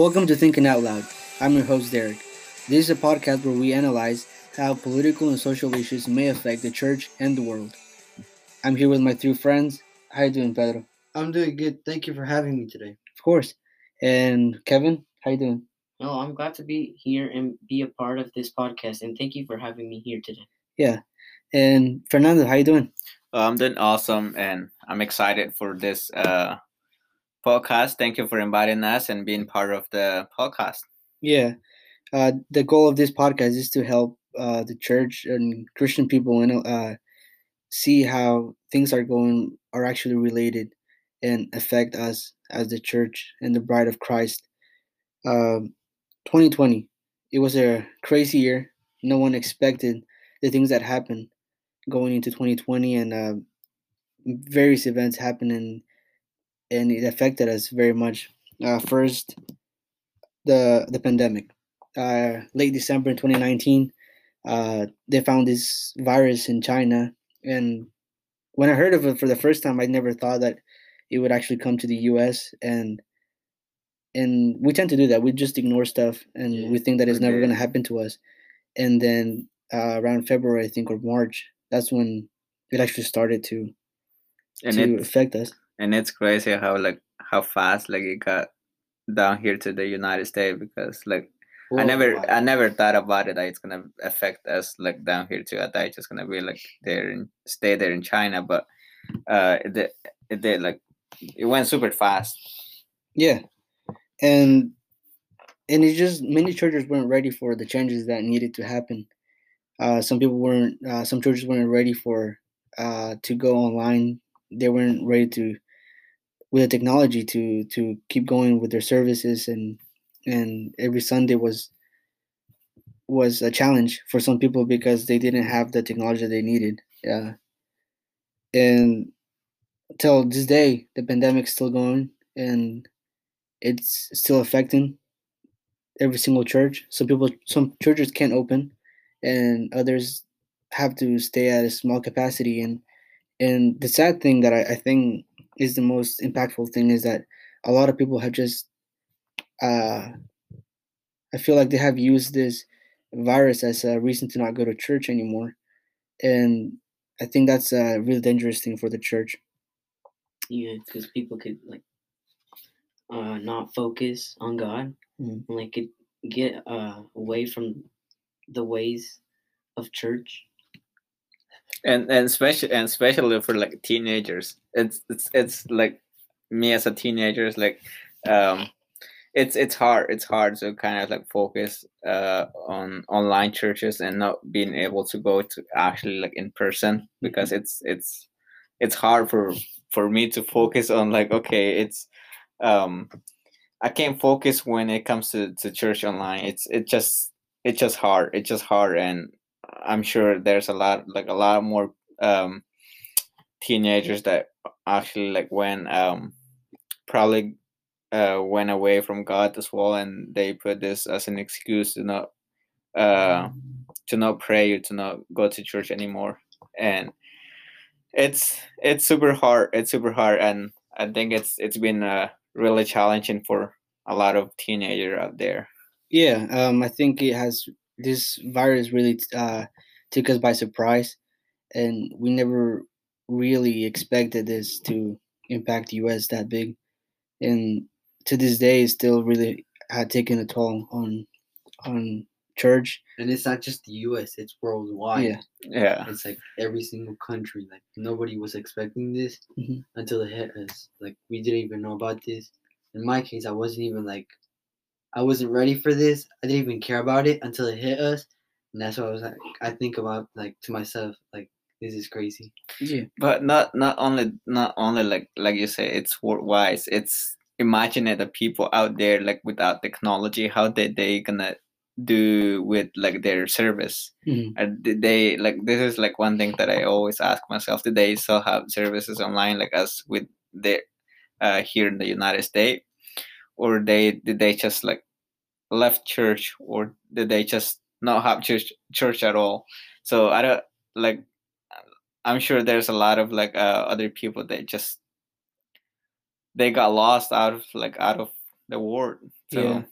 Welcome to Thinking Out Loud. I'm your host, Derek. This is a podcast where we analyze how political and social issues may affect the church and the world. I'm here with my three friends. How you doing, Pedro? I'm doing good. Thank you for having me today. Of course. And Kevin, how you doing? No, I'm glad to be here and be a part of this podcast, and thank you for having me here today. Yeah. And Fernando, how you doing? Uh, I'm doing awesome, and I'm excited for this uh, podcast. Thank you for inviting us and being part of the podcast. Yeah. Uh, the goal of this podcast is to help uh, the church and Christian people and uh, see how things are going are actually related and affect us as the church and the bride of Christ. Um, 2020, it was a crazy year. No one expected the things that happened going into 2020, and uh, various events happened, and and it affected us very much. Uh, first, the the pandemic. Uh, late December in 2019, uh, they found this virus in China, and when I heard of it for the first time, I never thought that it would actually come to the U.S. and and we tend to do that. We just ignore stuff, and Yeah, we think that it's never going to happen to us. And then uh, around February, I think, or March, that's when it actually started to And to affect us. And it's crazy how like how fast like it got down here to the United States because like I never Worldwide. I never thought about it that it's gonna affect us like down here too. I thought it's just gonna be like there and stay there in China, but uh it did, it did like it went super fast. Yeah, and and it just many churches weren't ready for the changes that needed to happen. Uh, some people weren't. Uh, some churches weren't ready for uh, to go online. They weren't ready to with the technology to to keep going with their services and and every Sunday was was a challenge for some people because they didn't have the technology they needed. Yeah, and till this day, the pandemic's still going and it's still affecting every single church. Some people, some churches can't open, and others have to stay at a small capacity. And and the sad thing that I, I think is the most impactful thing is that a lot of people have just, uh, I feel like they have used this virus as a reason to not go to church anymore, and I think that's a really dangerous thing for the church. Yeah, because people could like uh not focus on God Mhm. and like could get uh away from the ways of church. And and especially and especially for like teenagers. It's it's it's like me as a teenager is like um it's it's hard it's hard to kind of like focus uh on online churches and not being able to go to actually like in person because it's it's it's hard for for me to focus on like okay it's um i can't focus when it comes to to church online. It's it just it's just hard it's just hard. And i'm sure there's a lot like a lot more um teenagers that actually like went um probably uh went away from god as well and they put this as an excuse to not uh to not pray or to not go to church anymore. And it's it's super hard it's super hard and i think it's it's been uh really challenging for a lot of teenagers out there. Yeah, um, I think it has this virus really uh, took us by surprise, and we never really expected this to impact the U.S. that big, and to this day, it still really had taken a toll on on church. And it's not just the U.S. It's worldwide. Yeah. yeah It's like every single country. Like nobody was expecting this Mhm. until it hit us. Like we didn't even know about this. In my case, I wasn't even like, I wasn't ready for this. I didn't even care about it until it hit us. And that's what I was like. I think about like to myself, like this is crazy. Yeah, but not not only not only like like you say it's worldwide it's imagine it the people out there like without technology how they they gonna do with like their service Mhm. and did they like this is like one thing that i always ask myself did they still have services online like us with the uh here in the united states or they did they just like left church or did they just not have church church at all so i don't like i'm sure there's a lot of like uh, other people that just they got lost out of like out of the world So Yeah.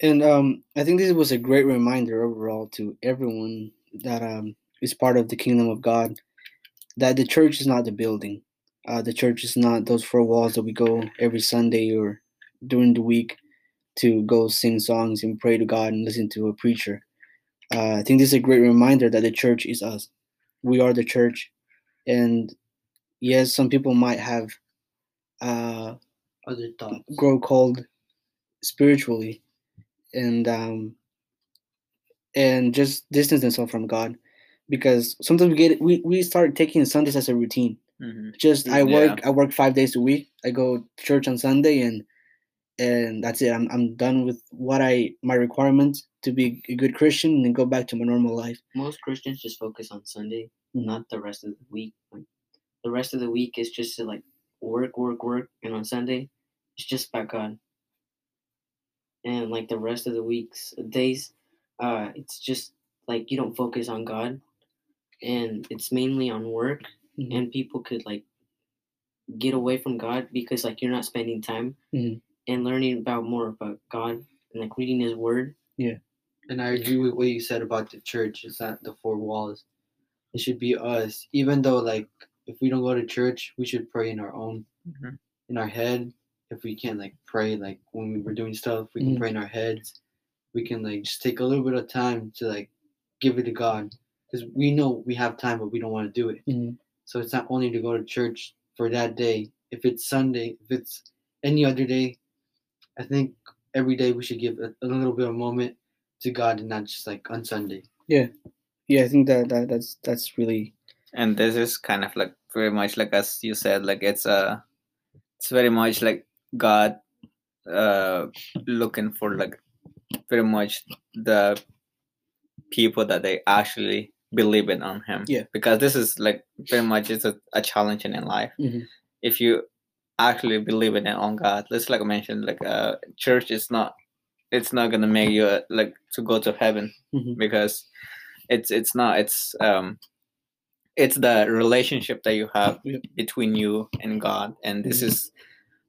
And um, I think this was a great reminder overall to everyone that um, is part of the kingdom of God that the church is not the building. Uh, the church is not those four walls that we go every Sunday or during the week to go sing songs and pray to God and listen to a preacher. Uh, I think this is a great reminder that the church is us. We are the church. And yes, some people might have uh, Other thoughts. grow cold spiritually and um and just distance themselves from God because sometimes we get we, we start taking Sundays as a routine. mhm. Just I Yeah. work I work five days a week. I go to church on Sunday and and that's it. I'm I'm done with what I my requirements to be a good Christian and go back to my normal life. Most Christians just focus on Sunday, not the rest of the week. Like the rest of the week is just to like work, work, work, and on Sunday, it's just about God. And like the rest of the weeks, days, uh, it's just like you don't focus on God, and it's mainly on work. Mhm. And people could like get away from God because like you're not spending time Mhm. And learning about more about God and like reading His Word. Yeah, and I agree with what you said about the church. It's not the four walls. It should be us. Even though, like, if we don't go to church, we should pray in our own, Mhm. in our head. If we can't, like, pray, like, when we were doing stuff, we can Mhm. pray in our heads. We can, like, just take a little bit of time to, like, give it to God. Because we know we have time, but we don't want to do it. Mhm. So it's not only to go to church for that day. If it's Sunday, if it's any other day, I think every day we should give a, a little bit of moment to God and not just like on Sunday. Yeah, yeah, I think that, that that's that's really and this is kind of like very much like as you said like it's uh it's very much like god uh looking for like very much the people that they actually believe in on him Yeah. because this is like very much it's a, a challenge in life Mhm. if you actually believe in it on god let's like I mentioned like uh church is not it's not gonna make you uh, like to go to heaven Mhm. because it's it's not it's um it's the relationship that you have between you and god and this Mhm. is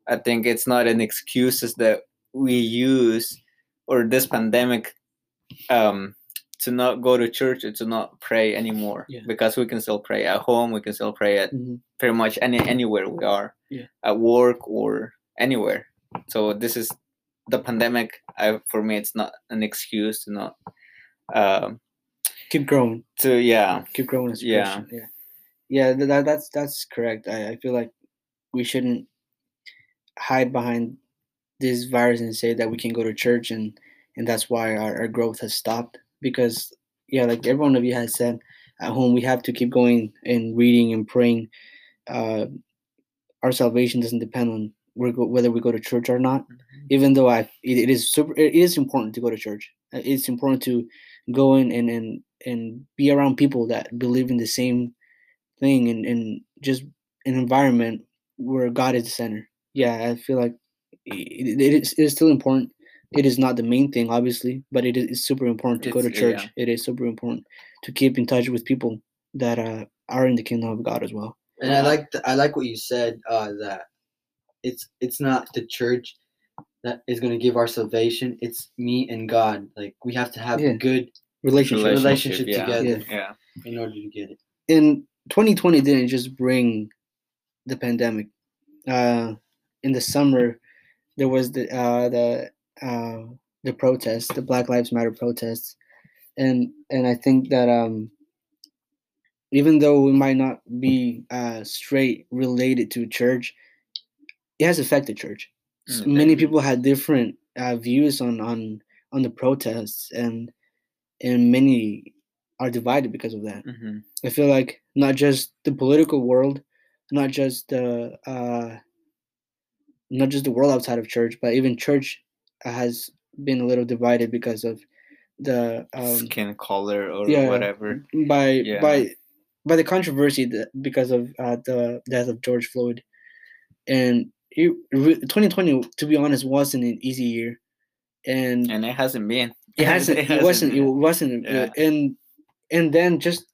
i think it's not an excuses that we use or this pandemic um to not go to church or to not pray anymore Yeah. because we can still pray at home we can still pray at Mhm. pretty much any anywhere we are Yeah. at work or anywhere so this is the pandemic I, for me it's not an excuse to not um keep growing. to yeah keep growing as Yeah. Yeah, yeah, that, that's that's correct. I, I feel like we shouldn't hide behind this virus and say that we can go to church and and that's why our, our growth has stopped because yeah, like every one of you has said, at home we have to keep going and reading and praying. Uh, our salvation doesn't depend on whether we go to church or not. Even though I, it, it is super, it is important to go to church. Uh, It's important to go in and and and be around people that believe in the same thing and and just an environment where God is the center. Yeah, I feel like it, it is it is still important. It is not the main thing, obviously, but it is it's super important to go to It's- yeah. church. It is super important to keep in touch with people that uh, are in the kingdom of God as well. And I like th- I like what you said uh, that it's it's not the church that is going to give our salvation. It's me and God. Like we have to have Yeah. a good Relationship. relationship yeah. together yeah in order to get it. and 2020 didn't just bring the pandemic. Uh, in the summer, there was the uh, the uh, the protests, the Black Lives Matter protests, and and I think that um, even though we might not be uh, straight related to church, it has affected church. S- Mm, Many people had different uh, views on on on the protests, and and many are divided because of that. hmm I feel like not just the political world, not just the uh, not just the world outside of church, but even church has been a little divided because of the um, skin color or yeah, whatever by Yeah. by by the controversy that because of uh, the death of George Floyd, and it, 2020, to be honest, wasn't an easy year, and and it hasn't been it hasn't it, wasn't it been. wasn't uh, Yeah. and and then just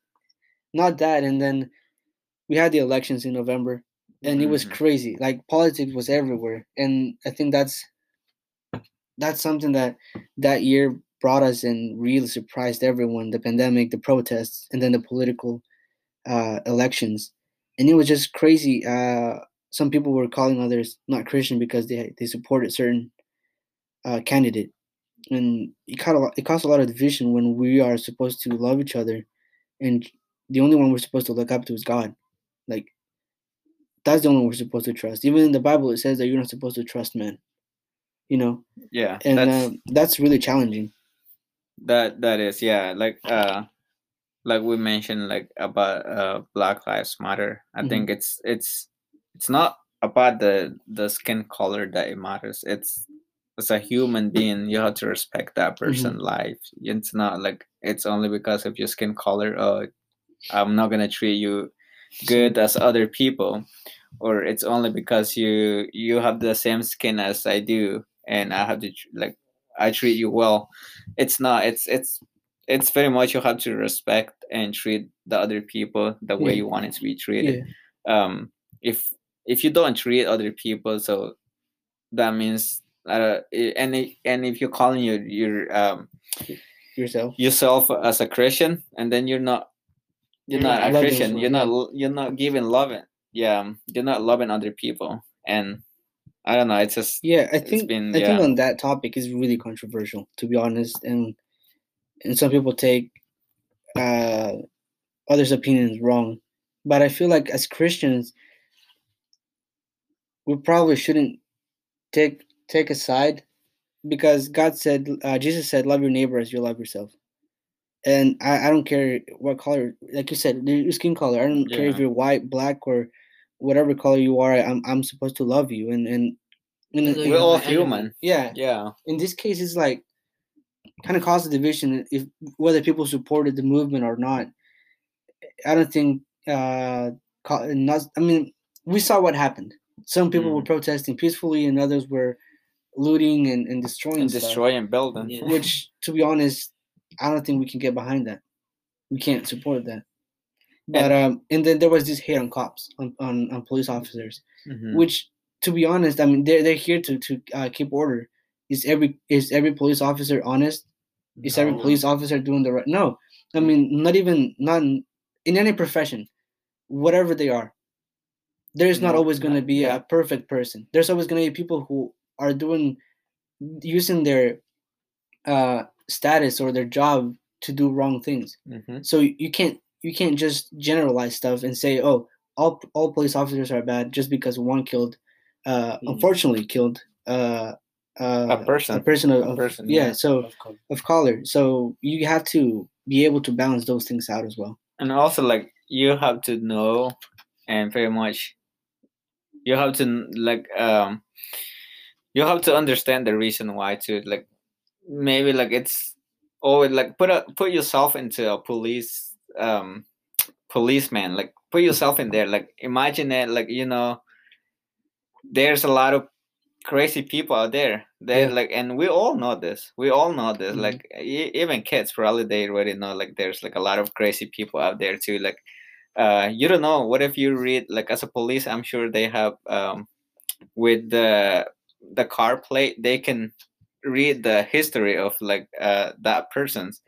not that and then we had the elections in november and it was Mhm. crazy like politics was everywhere and i think that's that's something that that year brought us and really surprised everyone the pandemic the protests and then the political uh, elections. And it was just crazy uh, some people were calling others not christian because they they supported certain uh, candidate. And it caused, a lot, it caused a lot of division when we are supposed to love each other and the only one we're supposed to look up to is god. Like that's the only one we're supposed to trust. Even in the bible it says that you're not supposed to trust men you know? Yeah and that's uh, that's really challenging. That that is yeah like uh like we mentioned like about uh black lives matter i Mhm. think it's it's it's not about the the skin color that it matters. It's as a human being you have to respect that person's life. It's not like it's only because of your skin color oh i'm not gonna treat you good as other people or it's only because you you have the same skin as i do and i have to like i treat you well. It's not it's it's it's very much you have to respect and treat the other people the way Yeah. you want it to be yeah. Treated um if if you don't treat other people so that means uh, and and if you're calling your your um yourself. yourself as a christian and then you're not you're You're not not a christian you're not you're not giving loving yeah you're not loving other people. And i don't know it's just yeah i It's think been- i think on that topic is really controversial to be honest and and some people take uh others opinions wrong but i feel like as christians we probably shouldn't take take a side because god said uh, jesus said love your neighbor as you love yourself. And I, I don't care what color like you said your skin color i don't care if you're white black or whatever color you are i'm, I'm supposed to love you. And and, and Even though and- we're you're all my enemy. human. Yeah. Yeah. In this case it's like kind of caused a division if whether people supported the movement or not. I don't think uh not i mean we saw what happened. Some people were protesting peacefully and others were looting and, and destroying and stuff, destroying buildings. Yeah. which to be honest i don't think we can get behind that. We can't support that but um and then there was this hate on cops on, on, on police officers Mhm. which to be honest i mean they're, they're here to to uh, keep order is every is every police officer honest is every police officer doing the right no i mean not even not in, in any profession whatever they are there's not always going to be yeah. a perfect person there's always going to be people who are doing using their uh status or their job to do wrong things Mhm. so you can't you can't just generalize stuff and say oh all all police officers are bad just because one killed uh Mhm. unfortunately killed uh uh, person. a person of, A person, yeah, yeah. so Of course. of color so you have to be able to balance those things out as well and also like you have to know and very much you have to like um you have to understand the reason why to like maybe like it's or like put a put yourself into a police um policeman like put yourself in there like imagine it like you know there's a lot of crazy people out there they Yeah. like and we all know this we all know this Mhm. like e- even kids probably they already know like there's like a lot of crazy people out there too like uh you don't know what if you read like as a police i'm sure they have um with the the car plate they can read the history of like uh that person's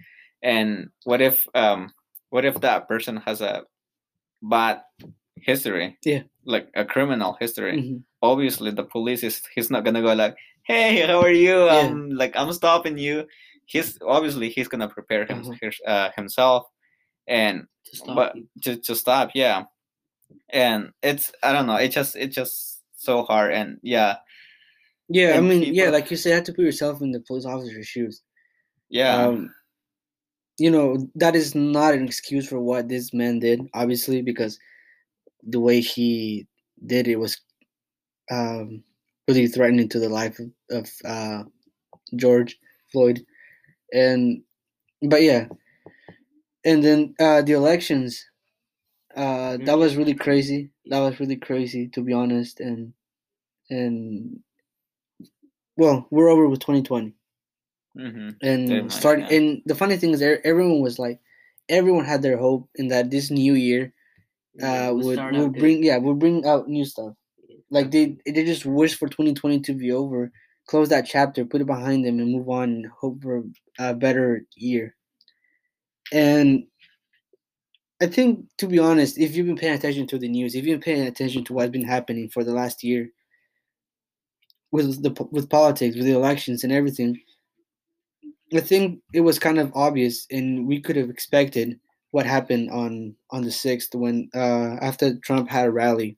and what if um what if that person has a bad history? Yeah. like a criminal history? Mhm. obviously the police is he's not gonna go like hey how are you? Yeah. um like i'm stopping you. He's obviously he's gonna prepare him, his- uh, himself and To stop but you. to, to stop yeah. And it's i don't know it just it's just so hard and yeah. Yeah i And mean yeah like you said you have to put yourself in the police officer's shoes. Yeah. Um you know that is not an excuse for what this man did obviously because the way he did it was um really threatening to the life of, of uh george floyd. And but yeah. And then uh the elections uh that was really crazy. That was really crazy to be honest. And and well we're over with 2020 hmm and start and the funny thing is everyone was like everyone had their hope in that this new year uh would good. bring yeah will bring out new stuff like they they just wish for 2020 to be over close that chapter, put it behind them, and move on and hope for a better year. And I think, to be honest, if you've been paying attention to the news, if you've been paying attention to what's been happening for the last year with the with politics, with the elections and everything, I think it was kind of obvious, and we could have expected what happened on on the sixth when uh, after Trump had a rally,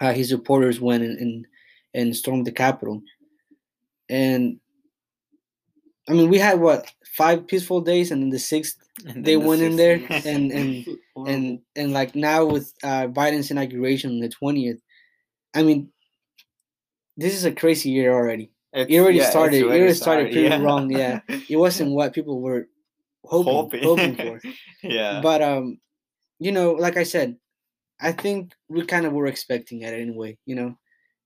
uh, his supporters went and, and and stormed the Capitol, and I mean we had what five peaceful days, and then the sixth And they the went in there and and and and like now with uh, Biden's inauguration on the twentieth, I mean, this is a crazy year already. It's- it already yeah, it's started- it already started pretty yeah. wrong, yeah. It wasn't what people were hoping hoping, for. yeah. But um, you know, like I said, I think we kind of were expecting it anyway. You know,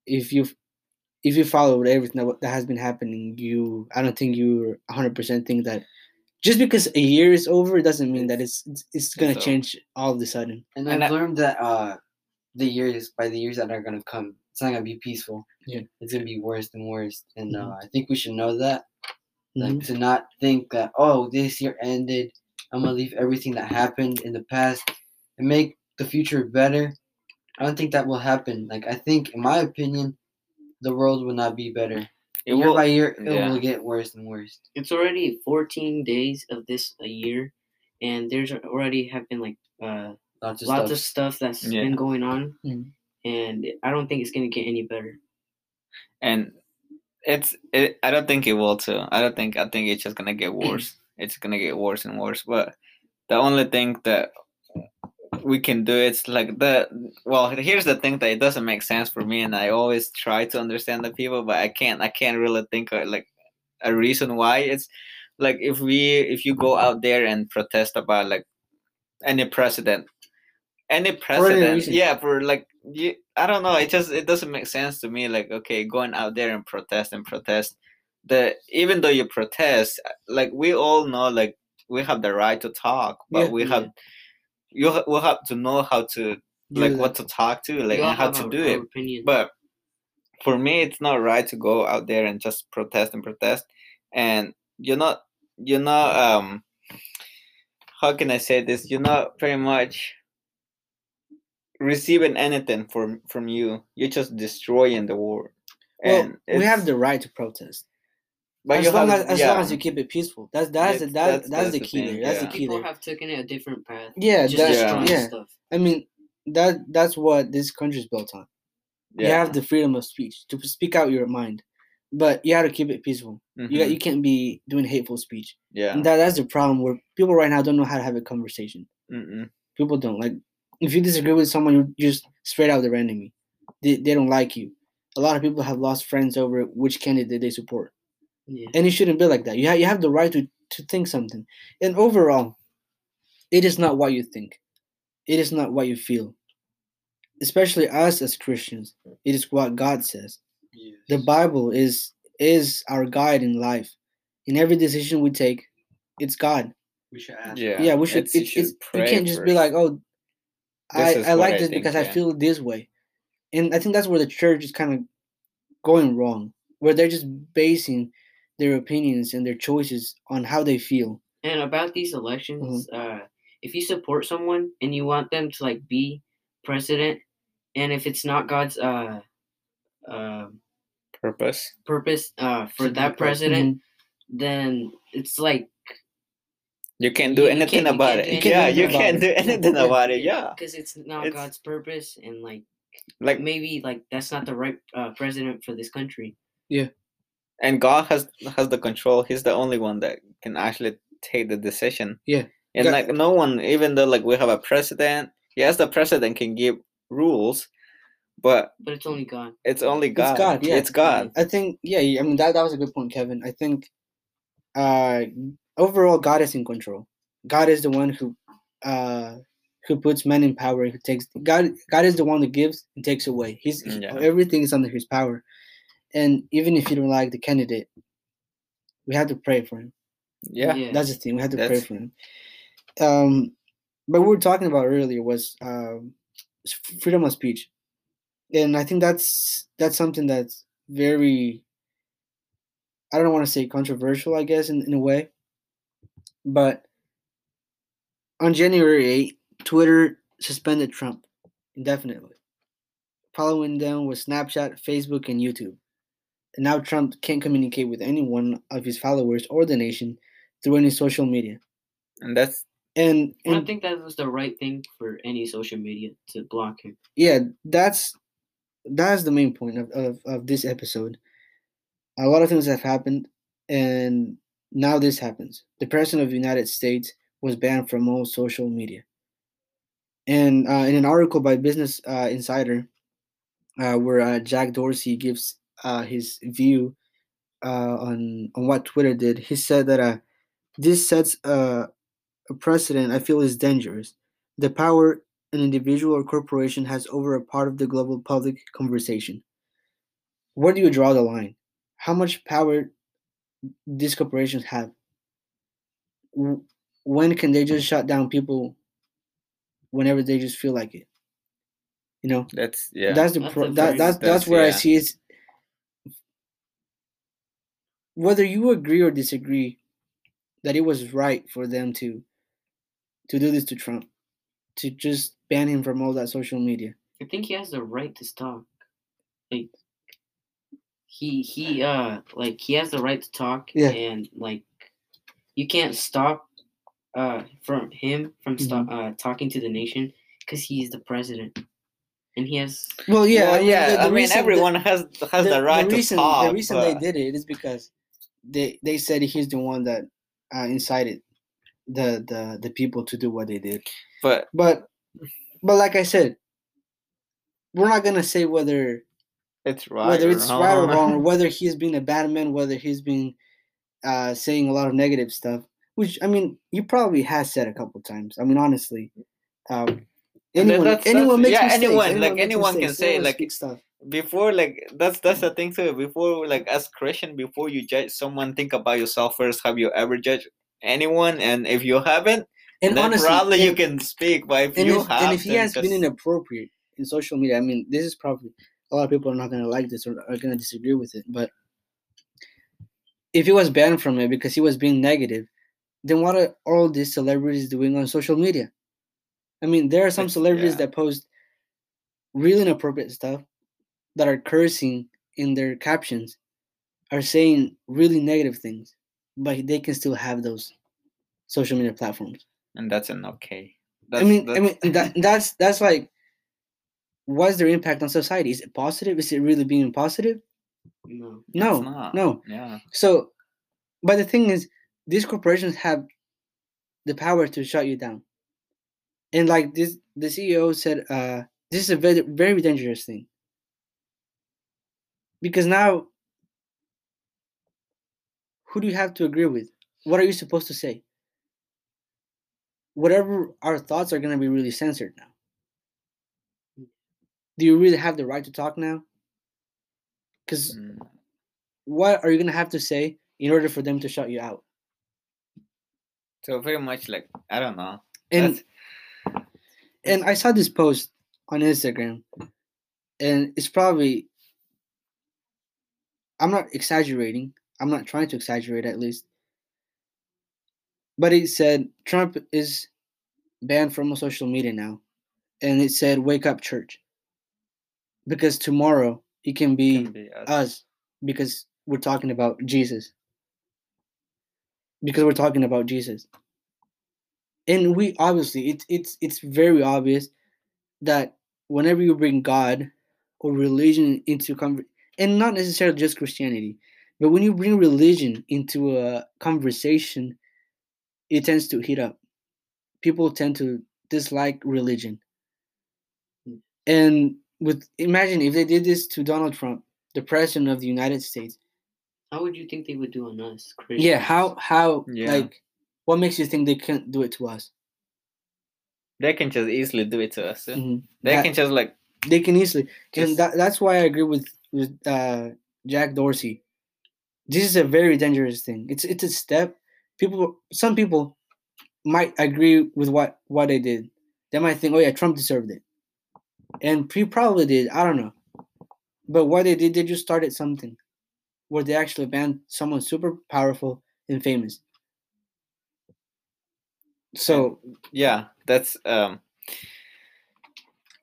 if you if you followed everything that, that has been happening, you I don't think you 100 percent think that just because a year is over, it doesn't mean that it's it's, it's gonna So- change all of a sudden. And, And I've I- learned that uh, the years by the years that are gonna come, it's not gonna be peaceful. Yeah. it's gonna be worse and worse. And Mhm. uh, I think we should know that. Like Mhm. to not think that oh this year ended, I'm gonna leave everything that happened in the past and make the future better. I don't think that will happen. Like I think, in my opinion, the world will not be better. it year will, by year, it yeah. will get worse and worse. it's already 14 days of this a year, and there's already have been like uh, Lots of lots stuff. of stuff that's Yeah. been going on, Mhm. And I don't think it's gonna get any better. and it's it, i don't think it will too i don't think i think it's just gonna get worse it's gonna get worse and worse but the only thing that we can do it's like the well here's the thing that it doesn't make sense for me and i always try to understand the people but i can't i can't really think of like a reason why it's like if we if you go out there and protest about like any president any president reason. yeah for like you i don't know it just it doesn't make sense to me like okay going out there and protest and protest the even though you protest like we all know like we have the right to talk but Yeah. we Yeah. have you ha- will have to know how to like that. what to talk to like and how to our- do our it Opinion. but for me it's not right to go out there and just protest and protest and you're not you're not um how can i say this you're not pretty much receiving anything from from you you're just destroying the world well, and we have the right to protest but as you long have- as as yeah. long as you keep it peaceful. That's that's Yeah, the, that, that's- that's, that's the the key thing, there. That's yeah. the key People there. have taken it a different path. Yeah, just that- destroying yeah. stuff. I mean, that that's what this country's built on. You have the freedom of speech to speak out your mind, but you have to keep it peaceful. You got, Mhm. you can't be doing hateful speech. yeah And that that's the problem where people right now don't know how to have a conversation. Mm-mm. People don't like if you disagree with someone, you just straight out their enemy. They they don't like you. A lot of people have lost friends over which candidate they support, Yeah. and it shouldn't be like that. You have you have the right to to think something. And overall, it is not what you think. It is not what you feel. Especially us as Christians, it is what God says. The Bible is is our guide in life. In every decision we take, it's God. we should ask. yeah Yeah, we should. it's- you It's, should it's, you can't just be like, oh, This I, I what like I this think, because I yeah. feel this way, and I think that's where the church is kind of going wrong, where they're just basing their opinions and their choices on how they feel. And about these elections, Mm-hmm. uh, if you support someone and you want them to like be president, and if it's not God's uh, uh, purpose purpose uh, for that the president. president, then it's like you can't do You- you anything can't- about it anything yeah about you it. can't do anything Yeah. about it yeah because it's not It's- God's purpose, and like like maybe like that's not the right uh, president for this country. Yeah. And God has has the control. He's the only one that can actually take the decision. Yeah. And God- like no one, even though like we have a president, yes, the president can give rules, but But it's only God. it's only God. It's God, yeah. It's God. I think, yeah, I mean that that was a good point, Kevin. I think, uh, overall, God is in control. God is the one who, uh, who puts men in power. Who takes God? God is the one that gives and takes away. He's Yeah. everything is under His power, and even if you don't like the candidate, we have to pray for him. Yeah. That's the thing. We have to pray for him. Um, but what we were talking about earlier was um, freedom of speech, and I think that's that's something that's very I don't want to say controversial, I guess, in, in a way. But on January 8th, Twitter suspended Trump indefinitely. Following them was Snapchat, Facebook, and YouTube. And now Trump can't communicate with any one of his followers or the nation through any social media. And that's And, I and think that was the right thing for any social media to block him. yeah, that's that's the main point of, of, of this episode. A lot of things have happened, and now this happens. The president of the United States was banned from all social media. And uh, in an article by Business uh, Insider, uh, where uh, Jack Dorsey gives uh, his view uh, on on what Twitter did, he said that this sets a precedent I feel is dangerous. The power an individual or corporation has over a part of the global public conversation. Where do you draw the line? How much power these corporations have? When can they just shut down people whenever they just feel like it? You know, that's yeah. that's the That's pro- a that, that's that's that's- where I see it. Whether you agree or disagree that it was right for them to to do this to Trump, to just ban him from all that social media. I think he has the right to talk. Like he he uh like he has the right to talk Yeah. and like you can't stop uh from him from stop Mm-hmm. uh talking to the nation because he's the president and he has Well, yeah, Well, yeah. the- the I mean, reason that- everyone has has the, right reason, to talk. The reason but, they did it is because they they said he's the one that uh, incited the the the people to do what they did. but But but like I said, we're not gonna say whether it's right. whether it's right or wrong. wrong, or whether he's been a bad man, whether he's been uh, saying a lot of negative stuff. Which I mean, he probably has said a couple times. I mean, honestly, um, anyone that's- anyone that's- makes yeah, mistakes. anyone, like, anyone can say, Anyone like, stuff. before like that's that's the thing too before like as christian before you judge someone think about yourself first have you ever judged anyone and if you haven't And then honestly, probably you can speak but if you if, have and if he has been inappropriate in social media, I mean, this is probably a lot of people are not going to like this or are going to disagree with it. But if he was banned from it because he was being negative, then what are all these celebrities doing on social media? I mean, there are some celebrities yeah. that post really inappropriate stuff that are cursing in their captions, are saying really negative things, but they can still have those social media platforms. and that's an okay I mean, I mean that that's that's like, what's their impact on society? Is it positive? Is it really being positive? no No, not. no. yeah So, but the thing is, these corporations have the power to shut you down, and like this, the CEO said, uh, this is a very very dangerous thing because now, who do you have to agree with? What are you supposed to say? Whatever our thoughts are going to be really censored now. Do you really have the right to talk now? Because Mm. what are you gonna have to say in order for them to shut you out? so very much like i don't know And That's- and I saw this post on Instagram, and it's probably I'm not exaggerating. I'm not trying to exaggerate at least. But it said Trump is banned from social media now. And it said wake up church. Because tomorrow it can be can be us. us because we're talking about Jesus. Because we're talking about Jesus. And we obviously it's it's it's very obvious that whenever you bring God or religion into conver- and not necessarily just Christianity, but when you bring religion into a conversation, it tends to heat up. People tend to dislike religion. Hmm. And with imagine if they did this to Donald Trump, the president of the United States. how would you think they would do on us Yeah, how how Yeah. like what makes you think they can't do it to us? they can just easily do it to us eh? Mhm. they That- can just like they can easily and that, that's why i agree with with uh jack dorsey this is a very dangerous thing it's it's a step people some people might agree with what what they did they might think oh yeah trump deserved it and he probably did i don't know. But what they did they just started something. Where they actually banned someone super powerful and famous. So yeah that's um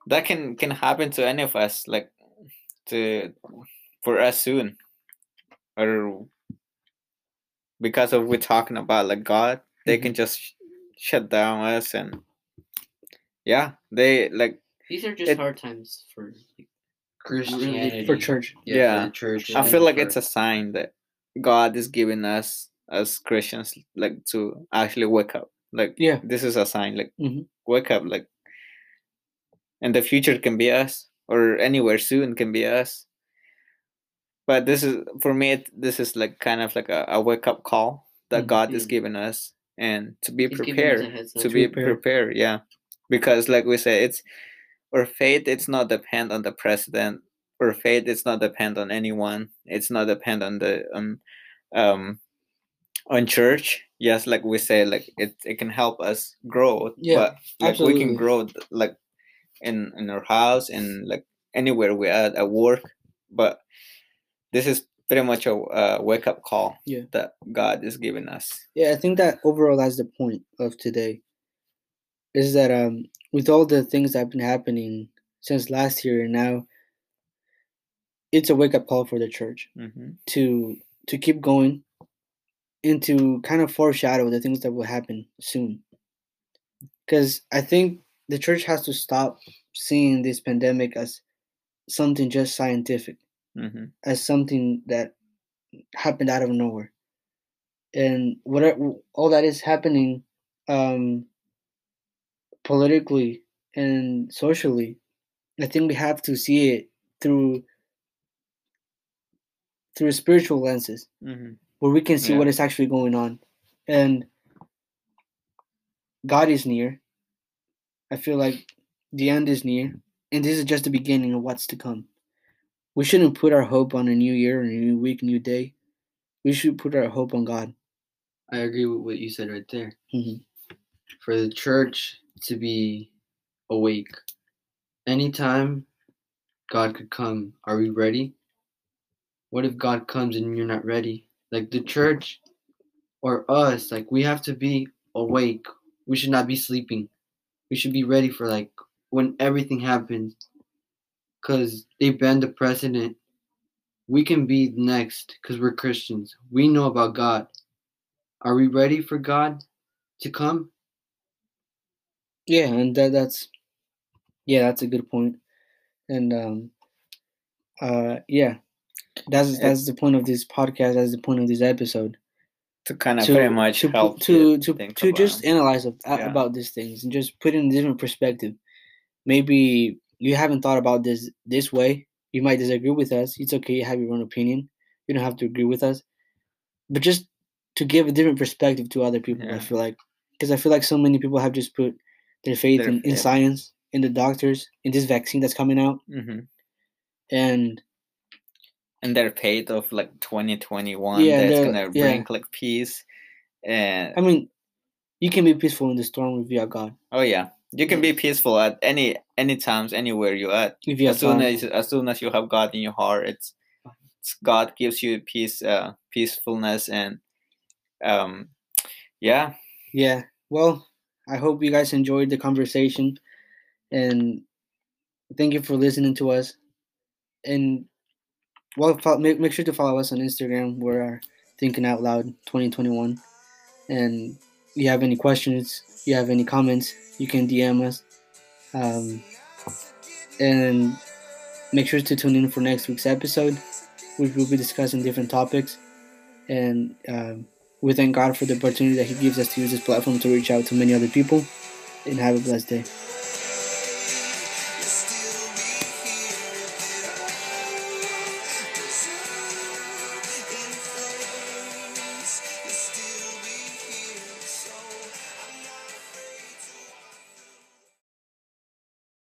that can can happen to any of us like to for us soon. Or because of we're talking about like god they can just sh- shut down us and yeah they like These are just It- hard times for. Like, Christianity for church, Yeah, Yeah. for church. i feel like for- it's a sign that god is giving us as christians like to actually wake up like Yeah. this is a sign like Mhm. wake up like and the future can be us or anywhere soon can be us but this is for me it, this is like kind of like a, a wake up call that Mhm. god is giving us and to be he's giving us a prepared heads to be prepare. prepared yeah because like we say it's our faith it's not depend on the president or faith it's not depend on anyone it's not depend on the um um on church yes like we say like it, it can help us grow Yeah, but like we can grow like in in our house and like anywhere we are at work but this is pretty much a, a wake up call Yeah. that god is giving us Yeah, I think that overall that's the point of today. Is that um with all the things that have been happening since last year and now, it's a wake up call for the church hmm to to keep going and to kind of foreshadow the things that will happen soon. Because I think the church has to stop seeing this pandemic as something just scientific, hmm as something that happened out of nowhere. And whatever all that is happening um, politically and socially, I think we have to see it through through spiritual lenses hmm where we can see Yeah. what is actually going on. And God is near. I feel like the end is near. And this is just the beginning of what's to come. We shouldn't put our hope on a new year, a new week, new day. We should put our hope on God. I agree with what you said right there. Mhm. For the church to be awake, anytime God could come, are we ready? What if God comes and you're not ready? Like the church or us, like we have to be awake. We should not be sleeping. We should be ready for like when everything happens. Because they bend the precedent. We can be next because we're Christians. We know about God. Are we ready for God to come? Yeah, and that, that's yeah, that's a good point. And um uh yeah. That's that's the point of this podcast, that's the point of this episode. to kind of to pretty much to help to you to, to just analyze a- Yeah. about these things and just put in a different perspective. Maybe you haven't thought about this this way. You might disagree with us. It's okay. You have your own opinion. You don't have to agree with us. But just to give a different perspective to other people, I feel like because I feel like so many people have just put their faith Their in, in faith. science, in the doctors, in this vaccine that's coming out, Mhm. and and their faith of like 2021 Yeah, that's gonna yeah. bring like peace and I mean, you can be peaceful in the storm if you have God. oh yeah you can be peaceful at any any times anywhere you're at If you as soon as as soon as you have god in your heart it's, it's god gives you peace uh peacefulness and um yeah Yeah. Well, I hope you guys enjoyed the conversation and thank you for listening to us. And well, make, make sure to follow us on Instagram. We're Thinking Out Loud 2021. And if you have any questions, you have any comments, you can DM us. Um, and make sure to tune in for next week's episode, which we'll be discussing different topics. And um, we thank God for the opportunity that He gives us to use this platform to reach out to many other people. And have a blessed day.